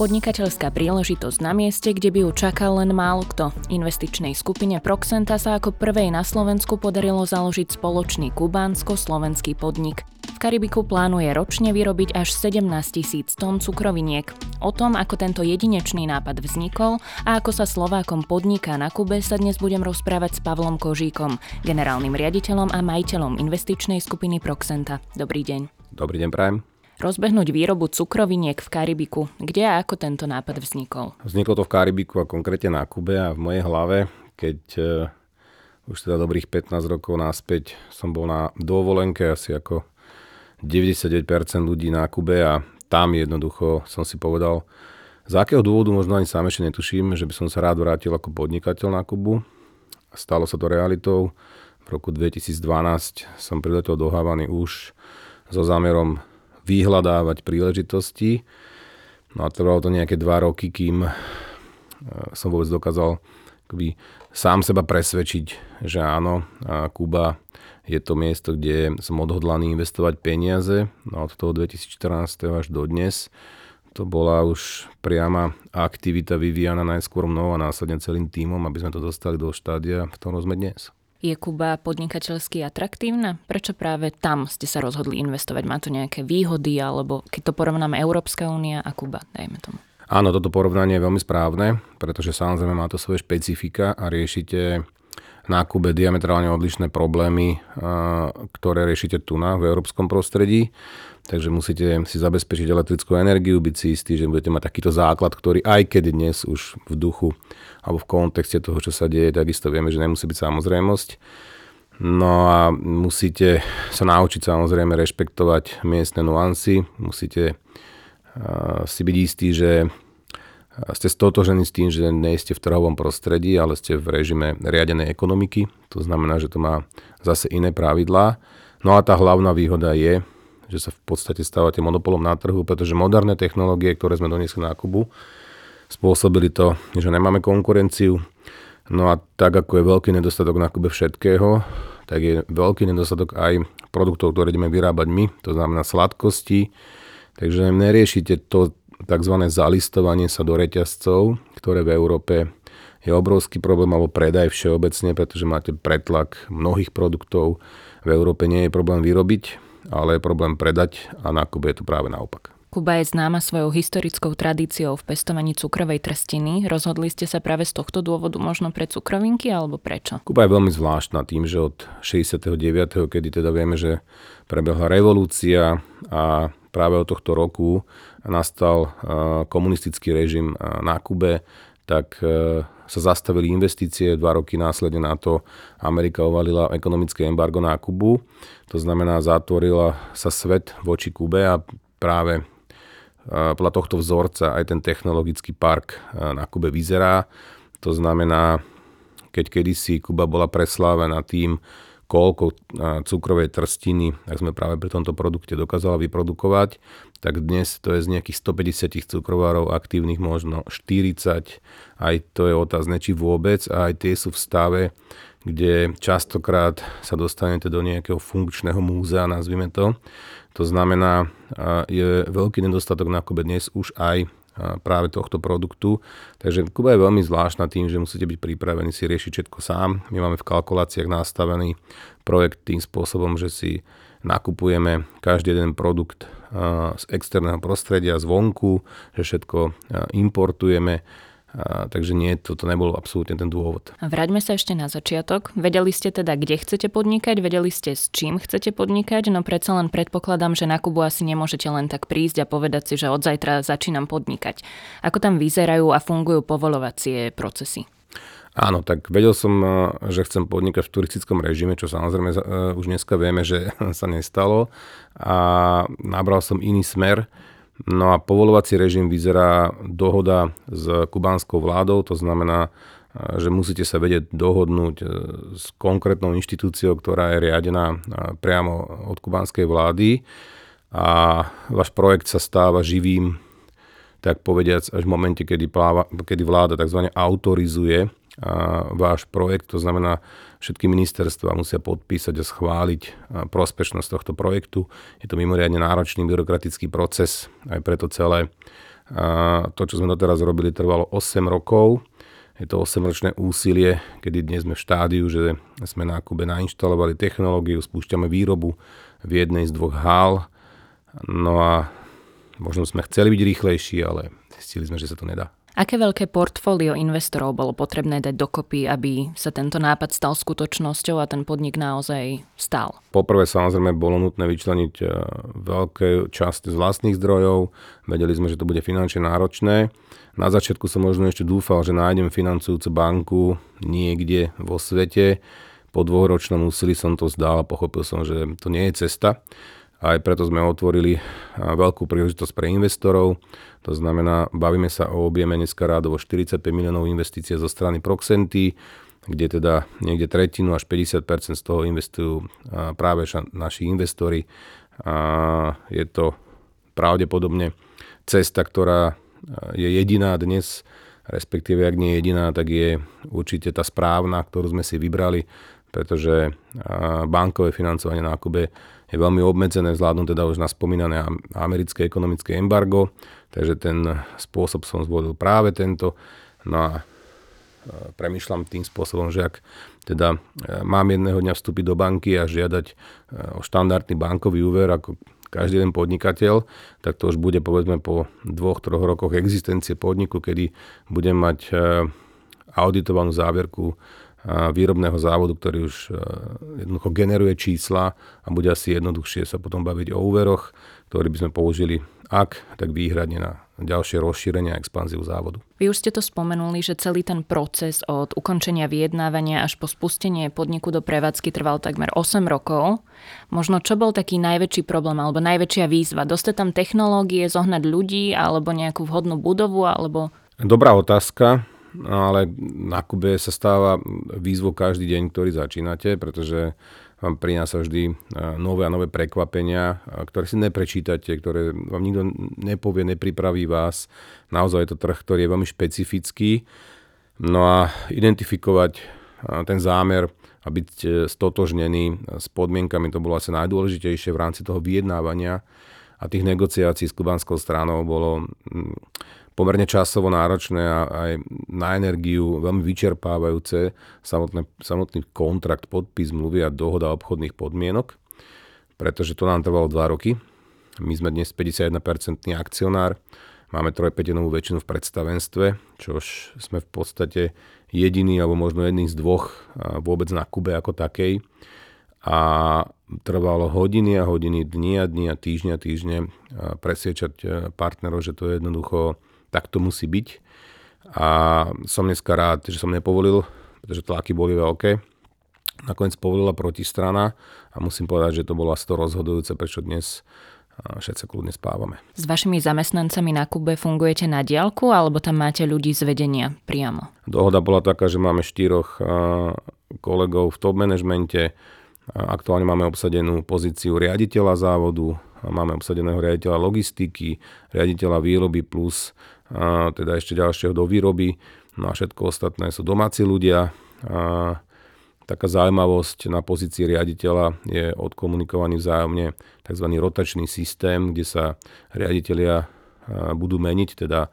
podnikateľská príležitosť na mieste, kde by ju čakal len málo kto. Investičnej skupine Proxenta sa ako prvej na Slovensku podarilo založiť spoločný kubánsko-slovenský podnik. V Karibiku plánuje ročne vyrobiť až 17 tisíc tón cukroviniek. O tom, ako tento jedinečný nápad vznikol a ako sa Slovákom podniká na Kube, sa dnes budem rozprávať s Pavlom Kožíkom, generálnym riaditeľom a majiteľom investičnej skupiny Proxenta. Dobrý deň. Dobrý deň, Prajem rozbehnúť výrobu cukroviniek v Karibiku. Kde a ako tento nápad vznikol? Vzniklo to v Karibiku a konkrétne na Kube a v mojej hlave, keď uh, už teda dobrých 15 rokov naspäť som bol na dovolenke asi ako 99% ľudí na Kube a tam jednoducho som si povedal, z akého dôvodu možno ani sám ešte netuším, že by som sa rád vrátil ako podnikateľ na Kubu. Stalo sa to realitou. V roku 2012 som priletel do Havany už so zámerom vyhľadávať príležitosti. No a trvalo to nejaké dva roky, kým e, som vôbec dokázal akoby, sám seba presvedčiť, že áno, Kuba je to miesto, kde som odhodlaný investovať peniaze. No od toho 2014. až do dnes to bola už priama aktivita vyvíjana najskôr mnou a následne celým týmom, aby sme to dostali do štádia, v ktorom sme dnes. Je Kuba podnikateľsky atraktívna? Prečo práve tam ste sa rozhodli investovať? Má to nejaké výhody, alebo keď to porovnáme Európska únia a Kuba, dajme tomu? Áno, toto porovnanie je veľmi správne, pretože samozrejme má to svoje špecifika a riešite na Kube diametrálne odlišné problémy, ktoré riešite tu na v európskom prostredí. Takže musíte si zabezpečiť elektrickú energiu, byť si istí, že budete mať takýto základ, ktorý aj keď dnes už v duchu alebo v kontexte toho, čo sa deje, takisto vieme, že nemusí byť samozrejmosť. No a musíte sa naučiť samozrejme rešpektovať miestne nuancy, musíte si byť istí, že ste stotožení s tým, že nie ste v trhovom prostredí, ale ste v režime riadenej ekonomiky. To znamená, že to má zase iné pravidlá. No a tá hlavná výhoda je, že sa v podstate stávate monopolom na trhu, pretože moderné technológie, ktoré sme doniesli na Kubu, spôsobili to, že nemáme konkurenciu. No a tak, ako je veľký nedostatok na Kube všetkého, tak je veľký nedostatok aj produktov, ktoré ideme vyrábať my, to znamená sladkosti. Takže neriešite to tzv. zalistovanie sa do reťazcov, ktoré v Európe je obrovský problém, alebo predaj všeobecne, pretože máte pretlak mnohých produktov. V Európe nie je problém vyrobiť, ale je problém predať a na Kube je to práve naopak. Kuba je známa svojou historickou tradíciou v pestovaní cukrovej trstiny. Rozhodli ste sa práve z tohto dôvodu možno pre cukrovinky alebo prečo? Kuba je veľmi zvláštna tým, že od 69. kedy teda vieme, že prebehla revolúcia a práve od tohto roku nastal komunistický režim na Kube, tak sa zastavili investície, dva roky následne na to Amerika ovalila ekonomické embargo na Kubu. To znamená, zatvorila sa svet voči Kube a práve podľa tohto vzorca aj ten technologický park na Kube vyzerá. To znamená, keď kedysi Kuba bola preslávená tým, koľko cukrovej trstiny, ak sme práve pri tomto produkte dokázala vyprodukovať, tak dnes to je z nejakých 150 cukrovárov aktívnych možno 40, aj to je otázne, či vôbec, a aj tie sú v stave, kde častokrát sa dostanete do nejakého funkčného múzea, nazvime to. To znamená, je veľký nedostatok na Kobe dnes už aj práve tohto produktu. Takže Kuba je veľmi zvláštna tým, že musíte byť pripravení si riešiť všetko sám. My máme v kalkuláciách nastavený projekt tým spôsobom, že si nakupujeme každý jeden produkt z externého prostredia, zvonku, že všetko importujeme a, takže nie, toto nebol absolútne ten dôvod. A vráťme sa ešte na začiatok. Vedeli ste teda, kde chcete podnikať, vedeli ste, s čím chcete podnikať, no predsa len predpokladám, že na Kubu asi nemôžete len tak prísť a povedať si, že od zajtra začínam podnikať. Ako tam vyzerajú a fungujú povolovacie procesy? Áno, tak vedel som, že chcem podnikať v turistickom režime, čo samozrejme už dneska vieme, že sa nestalo. A nabral som iný smer, No a povolovací režim vyzerá dohoda s kubánskou vládou, to znamená, že musíte sa vedieť dohodnúť e, s konkrétnou inštitúciou, ktorá je riadená e, priamo od kubánskej vlády a váš projekt sa stáva živým, tak povediac, až v momente, kedy, pláva, kedy vláda tzv. autorizuje váš projekt, to znamená, všetky ministerstva musia podpísať a schváliť prospešnosť tohto projektu. Je to mimoriadne náročný byrokratický proces, aj preto celé to, čo sme doteraz robili, trvalo 8 rokov. Je to 8-ročné úsilie, kedy dnes sme v štádiu, že sme na Kube nainštalovali technológiu, spúšťame výrobu v jednej z dvoch hál. No a možno sme chceli byť rýchlejší, ale zistili sme, že sa to nedá. Aké veľké portfólio investorov bolo potrebné dať dokopy, aby sa tento nápad stal skutočnosťou a ten podnik naozaj stal? Poprvé samozrejme bolo nutné vyčleniť e, veľké časť z vlastných zdrojov. Vedeli sme, že to bude finančne náročné. Na začiatku som možno ešte dúfal, že nájdem financujúcu banku niekde vo svete. Po dôročnom úsilí som to zdal a pochopil som, že to nie je cesta. Aj preto sme otvorili veľkú príležitosť pre investorov. To znamená, bavíme sa o objeme dneska rádovo 45 miliónov investície zo strany Proxenty, kde teda niekde tretinu až 50% z toho investujú práve naši investori. A je to pravdepodobne cesta, ktorá je jediná dnes, respektíve ak nie je jediná, tak je určite tá správna, ktorú sme si vybrali, pretože bankové financovanie na Kube je veľmi obmedzené vzhľadom teda už na spomínané americké ekonomické embargo, takže ten spôsob som zvolil práve tento. No a e, premyšľam tým spôsobom, že ak teda e, mám jedného dňa vstúpiť do banky a žiadať e, o štandardný bankový úver ako každý jeden podnikateľ, tak to už bude povedzme po dvoch, troch rokoch existencie podniku, kedy budem mať auditovanú závierku výrobného závodu, ktorý už e, jednoducho generuje čísla a bude asi jednoduchšie sa potom baviť o úveroch, ktorý by sme použili ak, tak výhradne na ďalšie rozšírenie a expanziu závodu. Vy už ste to spomenuli, že celý ten proces od ukončenia vyjednávania až po spustenie podniku do prevádzky trval takmer 8 rokov. Možno čo bol taký najväčší problém alebo najväčšia výzva? Dostať tam technológie, zohnať ľudí alebo nejakú vhodnú budovu alebo... Dobrá otázka. No ale na Kube sa stáva výzvou každý deň, ktorý začínate, pretože vám prináša vždy e, nové a nové prekvapenia, e, ktoré si neprečítate, ktoré vám nikto nepovie, nepripraví vás. Naozaj je to trh, ktorý je veľmi špecifický. No a identifikovať e, ten zámer a byť stotožnený s podmienkami, to bolo asi najdôležitejšie v rámci toho vyjednávania a tých negociácií s kubanskou stranou bolo pomerne časovo náročné a aj na energiu veľmi vyčerpávajúce samotné, samotný kontrakt, podpis mluvy a dohoda obchodných podmienok, pretože to nám trvalo 2 roky. My sme dnes 51% akcionár, máme trojpetinovú väčšinu v predstavenstve, čož sme v podstate jediný alebo možno jedný z dvoch vôbec na Kube ako takej. A trvalo hodiny a hodiny, dni a dni a týždňa a týždne presviečať partnerov, že to je jednoducho tak to musí byť. A som dneska rád, že som nepovolil, pretože tlaky boli veľké. Nakoniec povolila protistrana a musím povedať, že to bolo asi to rozhodujúce, prečo dnes všetci kľudne spávame. S vašimi zamestnancami na Kube fungujete na diálku alebo tam máte ľudí z vedenia priamo? Dohoda bola taká, že máme štyroch kolegov v top manažmente. Aktuálne máme obsadenú pozíciu riaditeľa závodu, máme obsadeného riaditeľa logistiky, riaditeľa výroby plus teda ešte ďalšieho do výroby. No a všetko ostatné sú domáci ľudia. Taká zaujímavosť na pozícii riaditeľa je odkomunikovaný vzájomne tzv. rotačný systém, kde sa riaditeľia budú meniť, teda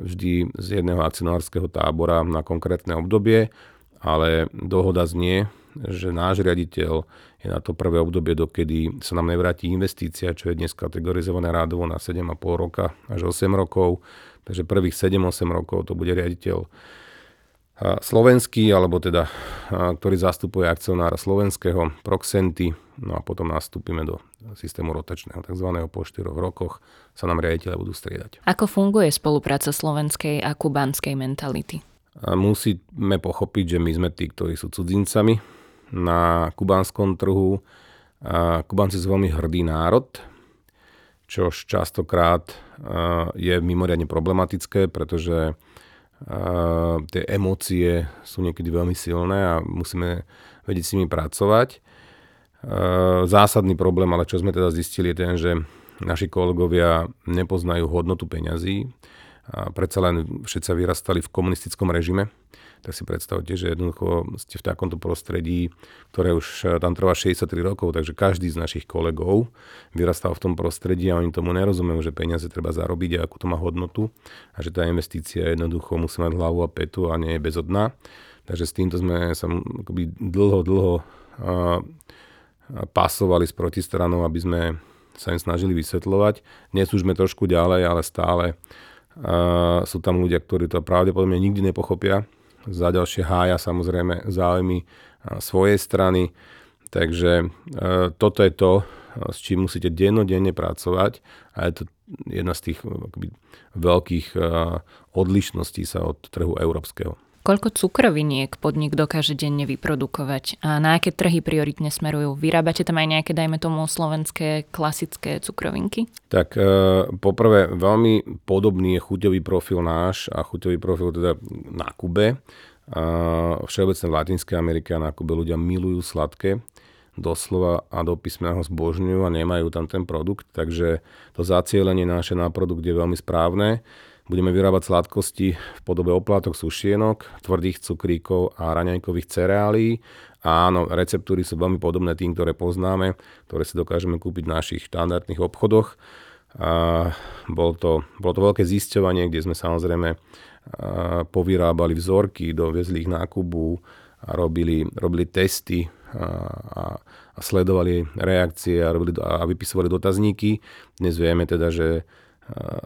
vždy z jedného akcionárskeho tábora na konkrétne obdobie, ale dohoda znie, že náš riaditeľ je na to prvé obdobie, dokedy sa nám nevráti investícia, čo je dnes kategorizované rádovo na 7,5 roka až 8 rokov. Takže prvých 7-8 rokov to bude riaditeľ slovenský, alebo teda, ktorý zastupuje akcionára slovenského, Proxenty, no a potom nastúpime do systému rotačného, tzv. po 4 rokoch sa nám riaditeľe budú striedať. Ako funguje spolupráca slovenskej a kubanskej mentality? Musíme pochopiť, že my sme tí, ktorí sú cudzincami, na kubánskom trhu. Kubánci sú veľmi hrdý národ, čo častokrát je mimoriadne problematické, pretože tie emócie sú niekedy veľmi silné a musíme vedieť s nimi pracovať. Zásadný problém, ale čo sme teda zistili, je ten, že naši kolegovia nepoznajú hodnotu peňazí A predsa len všetci vyrastali v komunistickom režime, tak si predstavte, že jednoducho ste v takomto prostredí, ktoré už eh, tam trvá 63 rokov, takže každý z našich kolegov vyrastal v tom prostredí a oni tomu nerozumejú, že peniaze treba zarobiť a akú to má hodnotu a že tá investícia jednoducho musí mať hlavu a petu a nie je bezodná. Takže s týmto sme sa akoby dlho, dlho pasovali s protistranou, aby sme sa im snažili vysvetľovať. Dnes už sme trošku ďalej, ale stále uh, sú tam ľudia, ktorí to pravdepodobne nikdy nepochopia za ďalšie hája samozrejme záujmy svojej strany. Takže e, toto je to, s čím musíte dennodenne pracovať a je to jedna z tých akoby, veľkých e, odlišností sa od trhu európskeho. Koľko cukroviniek podnik dokáže denne vyprodukovať a na aké trhy prioritne smerujú? Vyrábate tam aj nejaké, dajme tomu, slovenské klasické cukrovinky? Tak e, poprvé, veľmi podobný je chuťový profil náš a chuťový profil teda na Kube. A všeobecne v Latinskej Amerike a na Kube ľudia milujú sladké doslova a do písmena ho zbožňujú a nemajú tam ten produkt, takže to zacielenie naše na produkt je veľmi správne. Budeme vyrábať sladkosti v podobe oplátok sušienok, tvrdých cukríkov a raňajkových cereálií. Áno, receptúry sú veľmi podobné tým, ktoré poznáme, ktoré si dokážeme kúpiť v našich štandardných obchodoch. A bol to, bolo to veľké zisťovanie, kde sme samozrejme povyrábali vzorky, dovezli ich na Kubu a robili, robili testy a, a sledovali reakcie a, robili, a vypisovali dotazníky. Dnes vieme teda, že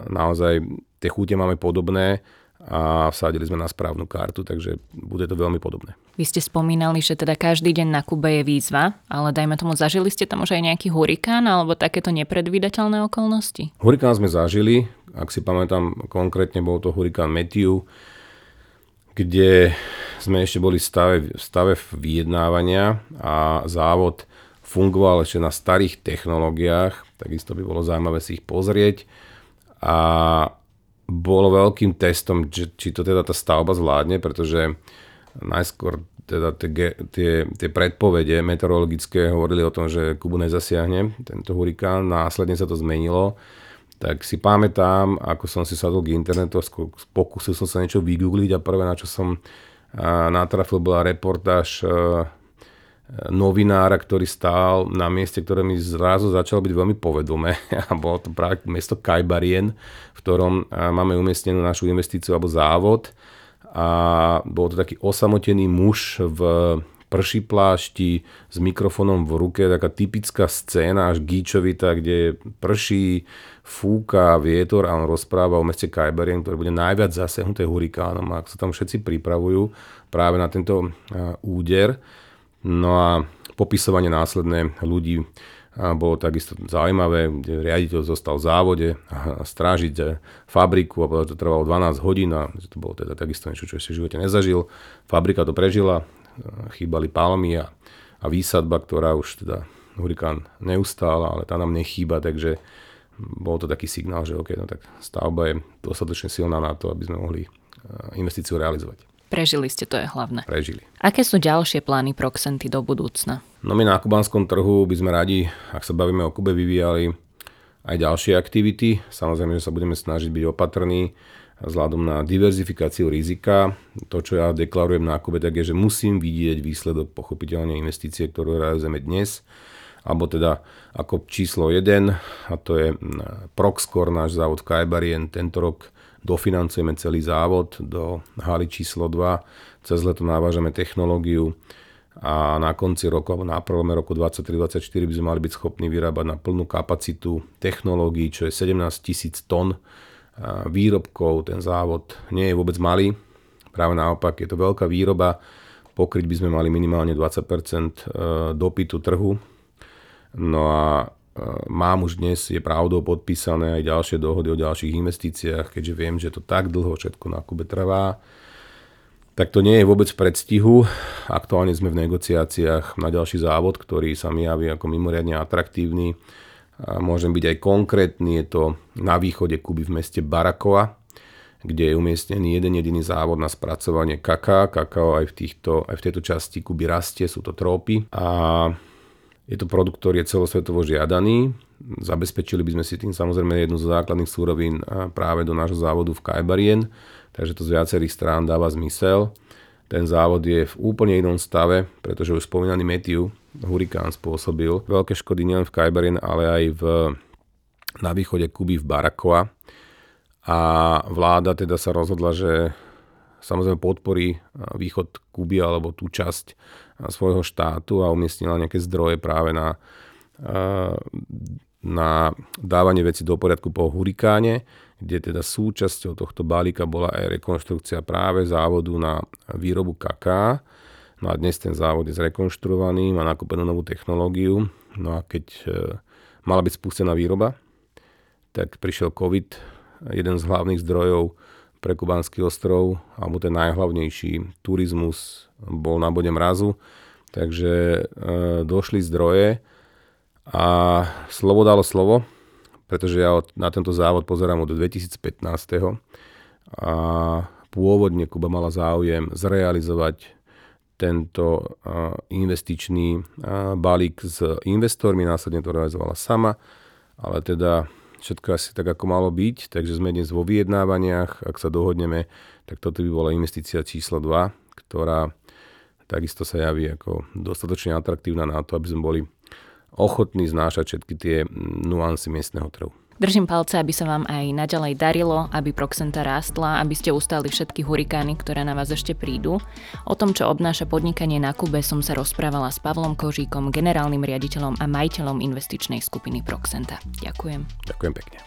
naozaj tie chúte máme podobné a vsadili sme na správnu kartu, takže bude to veľmi podobné. Vy ste spomínali, že teda každý deň na Kube je výzva, ale dajme tomu, zažili ste tam už aj nejaký hurikán alebo takéto nepredvídateľné okolnosti? Hurikán sme zažili, ak si pamätám konkrétne, bol to hurikán Matthew, kde sme ešte boli v stave, v stave vyjednávania a závod fungoval ešte na starých technológiách, takisto by bolo zaujímavé si ich pozrieť a bolo veľkým testom, či, či to teda tá stavba zvládne, pretože najskôr teda tie, tie, tie predpovede meteorologické hovorili o tom, že Kubu nezasiahne tento hurikán, následne sa to zmenilo. Tak si pamätám, ako som si sadol k internetu, pokusil som sa niečo vygoogliť a prvé, na čo som natrafil, bola reportáž novinára, ktorý stál na mieste, ktoré mi zrazu začalo byť veľmi povedomé a bolo to práve mesto Kajbarien, v ktorom máme umiestnenú našu investíciu alebo závod. A bol to taký osamotený muž v prší plášti s mikrofónom v ruke, taká typická scéna až gíčovita, kde prší, fúka vietor a on rozpráva o meste Kajbarien, ktoré bude najviac zasiahnuté hurikánom a ako sa tam všetci pripravujú práve na tento úder No a popisovanie následné ľudí bolo takisto zaujímavé, riaditeľ zostal v závode a strážiť e, fabriku a to trvalo 12 hodín a to bolo teda takisto niečo, čo ešte v živote nezažil. Fabrika to prežila, e, chýbali palmy a, a výsadba, ktorá už teda hurikán neustála, ale tá nám nechýba, takže bol to taký signál, že OK, no tak stavba je dostatočne silná na to, aby sme mohli e, investíciu realizovať. Prežili ste, to je hlavné. Prežili. Aké sú ďalšie plány Proxenty do budúcna? No my na kubanskom trhu by sme radi, ak sa bavíme o Kube, vyvíjali aj ďalšie aktivity. Samozrejme, že sa budeme snažiť byť opatrní vzhľadom na diverzifikáciu rizika. To, čo ja deklarujem na Kube, tak je, že musím vidieť výsledok pochopiteľne investície, ktorú realizujeme dnes alebo teda ako číslo 1, a to je Proxcore, náš závod v Kajbarien. Tento rok dofinancujeme celý závod do haly číslo 2, cez leto navážame technológiu a na konci roku, na prvom roku 2023-2024 by sme mali byť schopní vyrábať na plnú kapacitu technológií, čo je 17 tisíc tón výrobkov. Ten závod nie je vôbec malý, práve naopak je to veľká výroba, pokryť by sme mali minimálne 20% e, dopytu trhu. No a mám už dnes, je pravdou podpísané aj ďalšie dohody o ďalších investíciách, keďže viem, že to tak dlho všetko na Kube trvá. Tak to nie je vôbec v predstihu. Aktuálne sme v negociáciách na ďalší závod, ktorý sa mi javí ako mimoriadne atraktívny. A môžem byť aj konkrétny, je to na východe Kuby v meste Barakova, kde je umiestnený jeden jediný závod na spracovanie kaká. Kakao aj v, týchto, aj v tejto časti Kuby rastie, sú to trópy. A Je to produkt, ktorý je celosvetovo žiadaný. Zabezpečili by sme si tým samozrejme jednu z základných súrovín práve do nášho závodu v Kajbarien, takže to z viacerých strán dáva zmysel. Ten závod je v úplne inom stave, pretože už spomínaný Matthew, hurikán spôsobil veľké škody nielen v Kajbarien, ale aj v, na východe Kuby v Barakoa. A vláda teda sa rozhodla, že samozrejme podporí východ Kuby alebo tú časť svojho štátu a umiestnila nejaké zdroje práve na, na dávanie veci do poriadku po hurikáne, kde teda súčasťou tohto balíka bola aj rekonštrukcia práve závodu na výrobu kaká. No a dnes ten závod je zrekonštruovaný, má nakúpenú novú technológiu. No a keď e, mala byť spustená výroba, tak prišiel COVID, jeden z hlavných zdrojov pre Kubánsky ostrov, alebo ten najhlavnejší turizmus bol na bode mrazu, takže e, došli zdroje a slovo dalo slovo, pretože ja od, na tento závod pozerám od 2015. A pôvodne Kuba mala záujem zrealizovať tento uh, investičný uh, balík s investormi, následne to realizovala sama, ale teda všetko asi tak, ako malo byť, takže sme dnes vo vyjednávaniach, ak sa dohodneme, tak toto by bola investícia číslo 2, ktorá takisto sa javí ako dostatočne atraktívna na to, aby sme boli ochotní znášať všetky tie nuancy miestneho trhu. Držím palce, aby sa vám aj naďalej darilo, aby Proxenta rástla, aby ste ustali všetky hurikány, ktoré na vás ešte prídu. O tom, čo obnáša podnikanie na Kube, som sa rozprávala s Pavlom Kožíkom, generálnym riaditeľom a majiteľom investičnej skupiny Proxenta. Ďakujem. Ďakujem pekne.